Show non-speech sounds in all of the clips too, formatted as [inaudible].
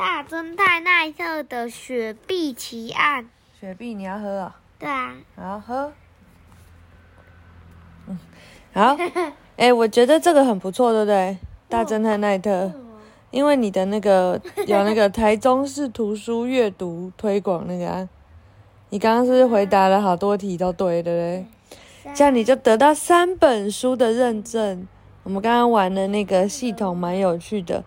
大侦探奈特的雪碧奇案。雪碧，你要喝啊、对啊，好喝。嗯，好。[laughs] 哎、我觉得这个很不错，对不对？大侦探奈特，因为你的那个有那个台中市图书阅读推广那个啊，你刚刚是不是回答了好多题都对，对不对？这样你就得到三本书的认证。我们刚刚玩的那个系统蛮有趣的，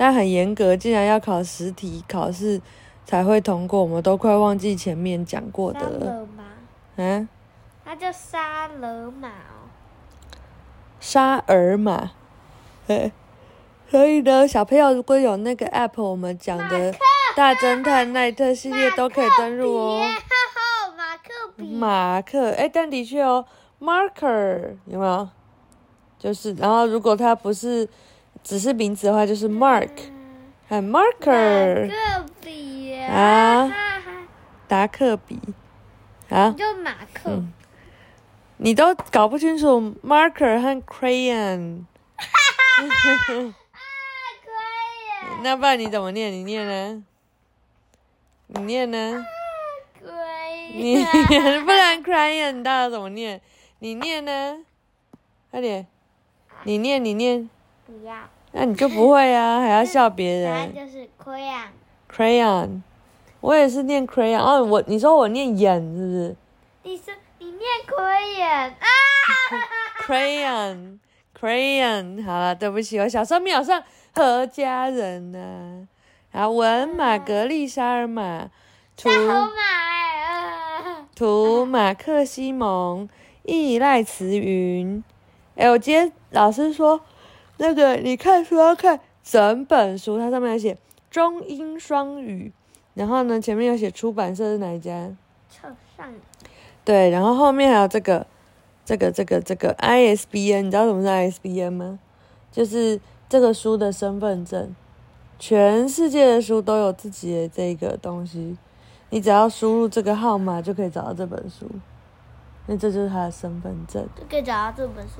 但很严格，竟然要考十题考试才会通过，我们都快忘记前面讲过的了。嗯，它叫沙尔马哦。沙尔玛，对，所以呢，小朋友如果有那个 app，我们讲的大侦探奈特系列都可以登录哦马。克笔马克笔。马克，哎，但的确哦，marker 有没有？就是，然后如果它不是只是名词的话，就是 mark 和马 marker 克笔啊达克笔，啊，就马克。嗯你都搞不清楚 marker 和 crayon，[laughs] 啊，可以。那不然你怎么念？你念呢？你念呢？你 [laughs] 不然 crayon 你到底怎么念？你念呢？快点，你念你念，不要。那你就不会啊，[laughs] 还要笑别答案人。就是 crayon。crayon，我也是念 crayon。哦，我你说我念眼是不是你说你念 crayon 啊？？[laughs] crayon crayon，好了，对不起，我小时候没有上何家人呢、然后文玛格丽莎尔玛，[laughs] 图马图马克西蒙，译赖慈云。哎，我今天老师说，那个你看书要看整本书，它上面有写中英双语，然后呢前面有写出版社是哪一家，对，然后后面还有这个这个这个这个 ISBN，你知道什么是 ISBN 吗？就是这个书的身份证，全世界的书都有自己的这个东西，你只要输入这个号码就可以找到这本书，那这就是它的身份证。就可以找到这本书。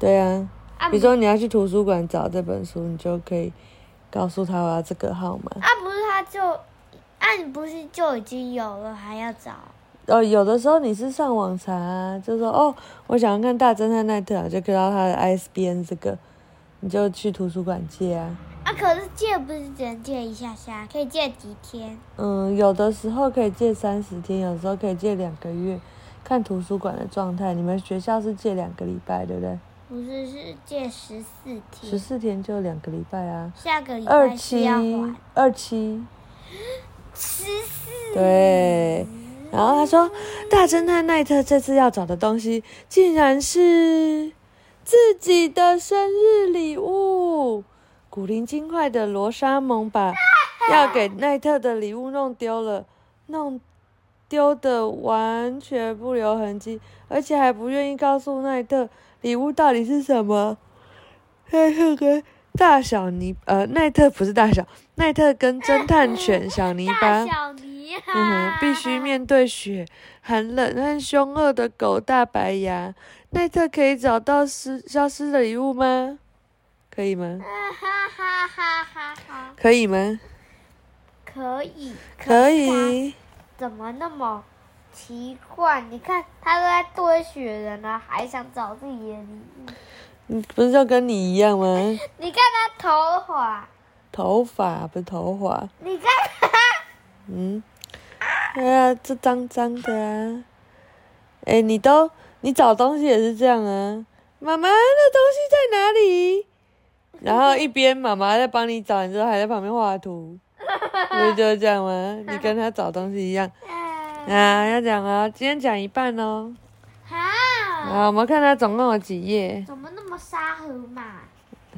对啊，啊，比如说你要去图书馆找这本书，你就可以告诉他我要这个号码。啊，不是他就，啊，你不是就已经有了，还要找？哦，有的时候你是上网查、啊，就说哦，我想要看《大侦探奈特》啊，就看到他的 ISBN 这个，你就去图书馆借啊。啊，可是借不是只能借一下下，可以借几天？嗯，有的时候可以借三十天，有时候可以借两个月，看图书馆的状态。你们学校是借两个礼拜，对不对？不是，是借十四天。十四天就两个礼拜啊。下个礼拜二七二七，十四。对。然后他说，大侦探奈特这次要找的东西，竟然是自己的生日礼物。古灵精怪的罗莎蒙把 [laughs] 要给奈特的礼物弄丢了，弄丢的完全不留痕迹，而且还不愿意告诉奈特礼物到底是什么。奈特跟大小泥呃，奈特不是大小，奈特跟侦探犬 [laughs] 小泥巴大。小泥啊！嗯哼，必须面对雪寒冷和凶恶的狗大白牙。奈特可以找到失消失的礼物吗？可以吗？啊哈哈哈哈哈！可以吗？可以，可以。怎么那么奇怪？你看他都在堆雪人了，还想找自己的礼物？你不是就跟你一样吗？[laughs] 你看他头发，头发不是头发，你看他嗯，哎呀，这脏脏的啊！哎，你都你找东西也是这样啊？妈妈，那东西在哪里？然后一边妈妈在帮你找，你之后还在旁边画图，不是就是这样吗？你跟他找东西一样 [laughs] 啊啊！要讲啊，今天讲一半哦。好，啊，我们看它总共有几页？怎么那么沙河马？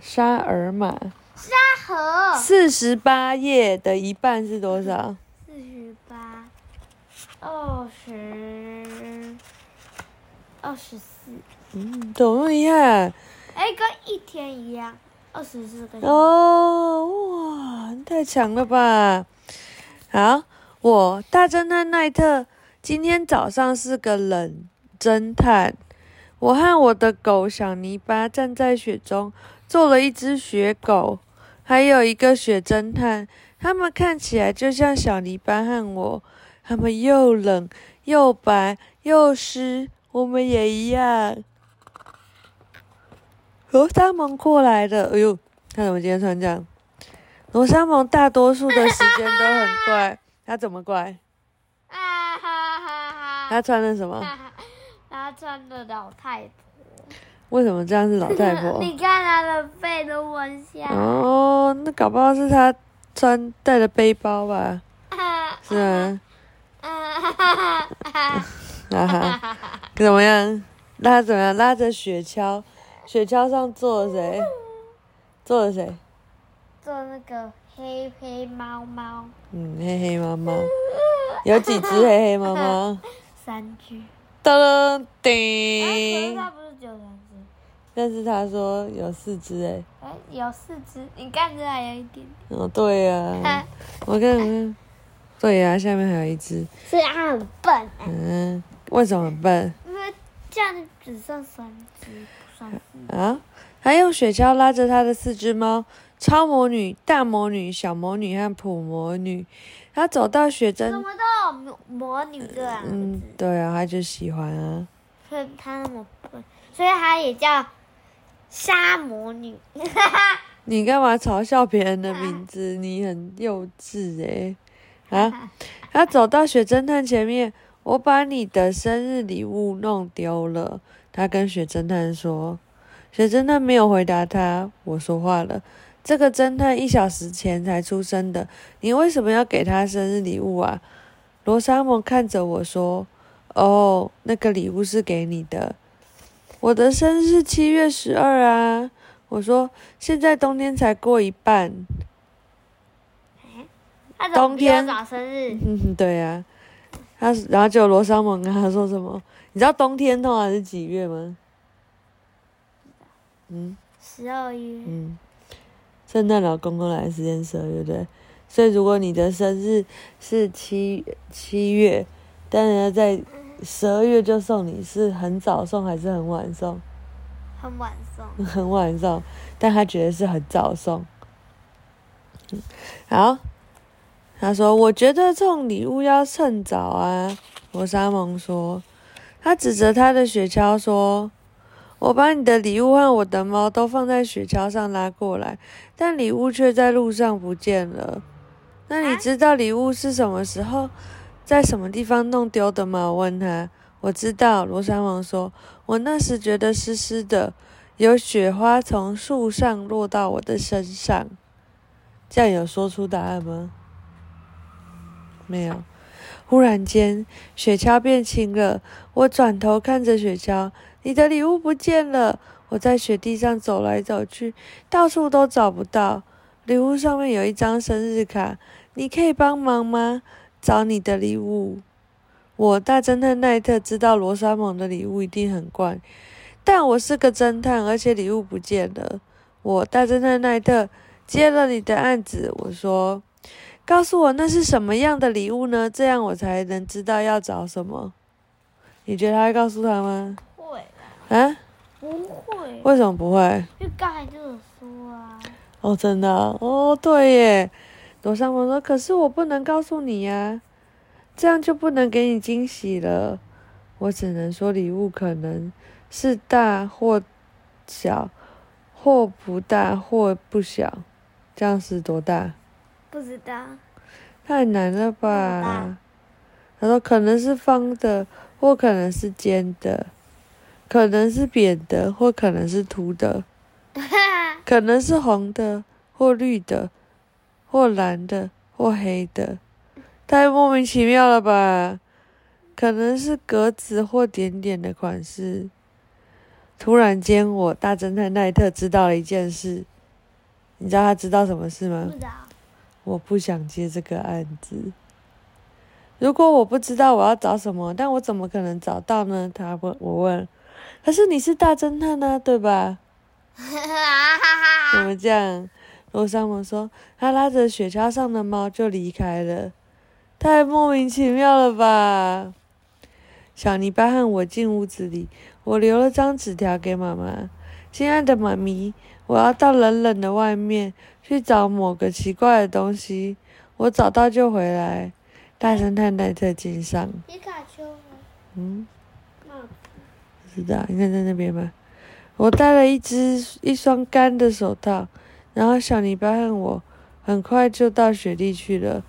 沙尔玛沙河四十八页的一半是多少？四十八，二十，二十四，嗯，怎么那么厉害？哎，跟一天一样，二十四个。哦，哇，你太强了吧！好，我大侦探奈特今天早上是个冷侦探。我和我的狗小泥巴站在雪中，做了一只雪狗，还有一个雪侦探。他们看起来就像小泥巴和我，他们又冷又白又湿，我们也一样。罗莎蒙过来了，哎呦，他怎么今天穿这样？罗莎蒙大多数的时间都很乖，他怎么乖？啊哈哈哈！他穿的什么？[laughs] 他穿的老太婆。为什么这样是老太婆？[laughs] 你看他的背都弯下。哦，那搞不好是他穿带的背包吧？[laughs] 是啊。啊哈哈哈！哈哈，怎么样？拉怎么样？拉着雪橇，雪橇上坐了谁？坐了谁？坐那个黑黑猫猫。嗯，黑黑猫猫。有几只黑黑猫猫？[laughs] 三只。噔叮。他不是只有三只。但是他说有四只哎。哎，有四只，你看这还有一点。哦，对呀。我看看。对呀，下面还有一只。所以它很笨。嗯，为什么很笨？因为这样只剩三只，不算四。啊？还用雪橇拉着他的四只猫：超魔女、大魔女、小魔女和普魔女。她走到雪镇。什么都魔魔女这样嗯，对啊，他就喜欢啊。所以他那么笨，所以他也叫沙魔女。[laughs] 你干嘛嘲笑别人的名字？你很幼稚哎。啊！他走到雪侦探前面，我把你的生日礼物弄丢了。他跟雪侦探说：“雪侦探没有回答他。”我说话了：“这个侦探一小时前才出生的，你为什么要给他生日礼物啊？”罗莎蒙看着我说：“哦，那个礼物是给你的。我的生日七月十二啊。”我说：“现在冬天才过一半。”冬天早生日，[laughs] 对呀，他然后就罗莎蒙跟他说什么？你知道冬天通常是几月吗？嗯，十二月。嗯，圣诞老公公来的时间十二月对，所以如果你的生日是七七月，但人家在十二月就送你，是很早送还是很晚送？很晚送。[laughs] 很晚送，但他觉得是很早送。好。他说：“我觉得送礼物要趁早啊。”我沙蒙说。他指着他的雪橇说：“我把你的礼物和我的猫都放在雪橇上拉过来，但礼物却在路上不见了。那你知道礼物是什么时候在什么地方弄丢的吗？”我问他。“我知道。”罗山王说。“我那时觉得湿湿的，有雪花从树上落到我的身上。”这样有说出答案吗？没有。忽然间，雪橇变轻了。我转头看着雪橇，你的礼物不见了。我在雪地上走来走去，到处都找不到。礼物上面有一张生日卡，你可以帮忙吗？找你的礼物。我大侦探奈特知道罗莎蒙的礼物一定很怪，但我是个侦探，而且礼物不见了。我大侦探奈特接了你的案子。我说。告诉我那是什么样的礼物呢？这样我才能知道要找什么。你觉得他会告诉他吗？会啊？不会。为什么不会？因为刚才就有说啊。哦，真的？哦，对耶。罗尚文说：“可是我不能告诉你呀，这样就不能给你惊喜了。我只能说礼物可能是大或小，或不大或不小。这样是多大？”不知道，太难了吧？他说可能是方的，或可能是尖的，可能是扁的，或可能是凸的，[laughs] 可能是红的，或绿的，或蓝的，或黑的，太莫名其妙了吧？可能是格子或点点的款式。突然间，我大侦探奈特知道了一件事，你知道他知道什么事吗？不知道。我不想接这个案子。如果我不知道我要找什么，但我怎么可能找到呢？他问我问，可是你是大侦探呢，对吧？[laughs] 怎么这样？罗莎蒙说，他拉着雪橇上的猫就离开了，太莫名其妙了吧？小泥巴和我进屋子里，我留了张纸条给妈妈：“亲爱的妈咪，我要到冷冷的外面。”去找某个奇怪的东西，我找到就回来。大侦探奈特敬上。皮卡丘吗？嗯，知道，你看在那边吗？我戴了一只一双干的手套，然后小泥巴和我很快就到雪地去了。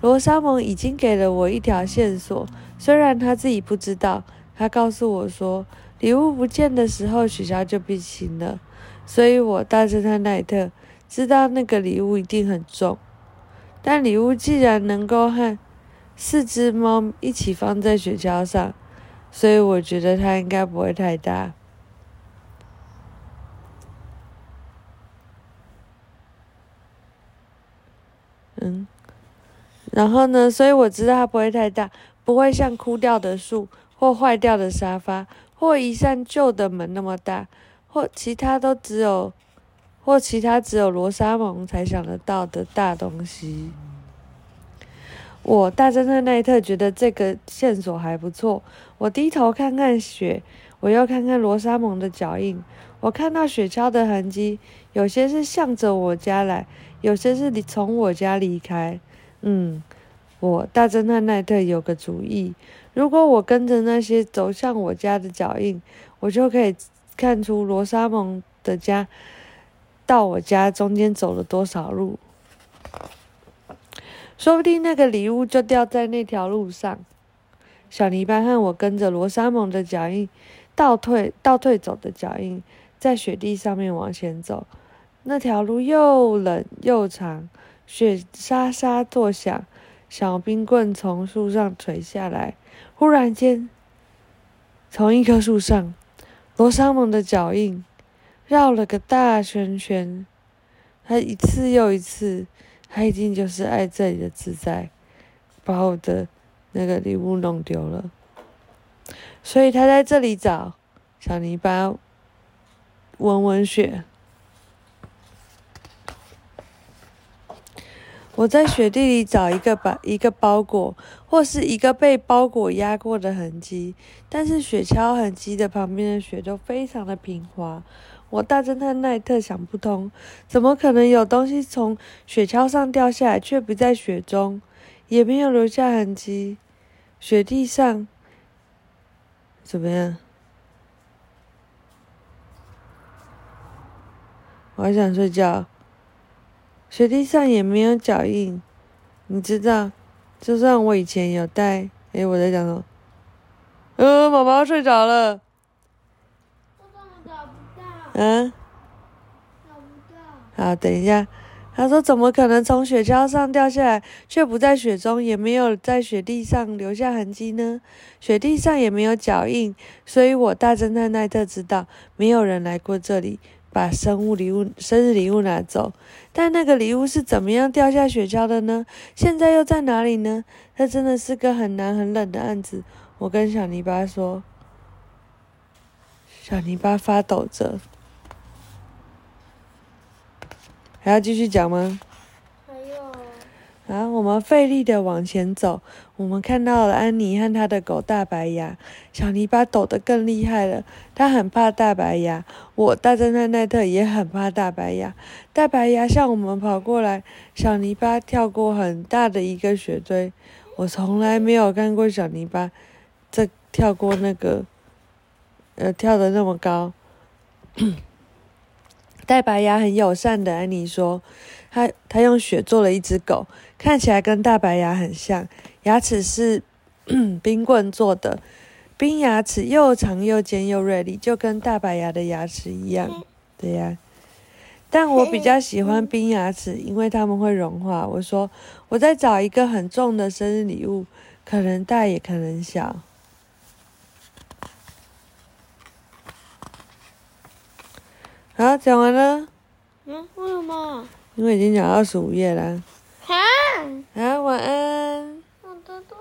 罗莎蒙已经给了我一条线索，虽然他自己不知道。他告诉我说，礼物不见的时候，雪橇就变形了。所以我大侦探奈特知道那个礼物一定很重。但礼物既然能够和四只猫一起放在雪橇上，所以我觉得它应该不会太大。嗯，然后呢？所以我知道它不会太大，不会像枯掉的树或坏掉的沙发或一扇旧的门那么大，或其他都只有，或其他只有罗莎蒙才想得到的大东西。我大侦探奈特觉得这个线索还不错。我低头看看雪，我又看看罗莎蒙的脚印。我看到雪橇的痕迹，有些是向着我家来，有些是离从我家离开。嗯，我大侦探奈特有个主意：如果我跟着那些走向我家的脚印，我就可以看出罗莎蒙的家到我家中间走了多少路。说不定那个礼物就掉在那条路上。小泥巴和我跟着罗莎蒙的脚印，倒退倒退走的脚印，在雪地上面往前走。那条路又冷又长，雪沙沙作响，小冰棍从树上垂下来。忽然间，从一棵树上，罗莎蒙的脚印绕了个大圈圈，他一次又一次。他一定就是爱这里的自在，把我的那个礼物弄丢了，所以他在这里找小泥巴闻闻雪。我在雪地里找一个把一个包裹，或是一个被包裹压过的痕迹，但是雪橇痕迹的旁边的雪都非常的平滑。我大侦探奈特想不通，怎么可能有东西从雪橇上掉下来，却不在雪中，也没有留下痕迹？雪地上怎么样？我还想睡觉。雪地上也没有脚印，你知道？就算我以前有带，哎，我在讲什么？呃，宝宝睡着了。嗯，好，等一下。他说：“怎么可能从雪橇上掉下来，却不在雪中，也没有在雪地上留下痕迹呢？雪地上也没有脚印，所以我大侦探奈特知道，没有人来过这里，把生物礼物、生日礼物拿走。但那个礼物是怎么样掉下雪橇的呢？现在又在哪里呢？这真的是个很难、很冷的案子。”我跟小泥巴说。小泥巴发抖着。还要继续讲吗？还有。啊，我们费力的往前走，我们看到了安妮和她的狗大白牙。小泥巴抖得更厉害了，他很怕大白牙。我大侦探奈特也很怕大白牙。大白牙向我们跑过来，小泥巴跳过很大的一个雪堆。我从来没有看过小泥巴这跳过那个，呃，跳的那么高。大白牙很友善的，安妮说：“他他用雪做了一只狗，看起来跟大白牙很像，牙齿是 [clears throat] 冰棍做的，冰牙齿又长又尖又锐利，就跟大白牙的牙齿一样。对呀，但我比较喜欢冰牙齿，因为它们会融化。”我说：“我在找一个很重的生日礼物，可能大也可能小。”好讲完了？嗯为什么？因为已经讲二十五页了。好晚安。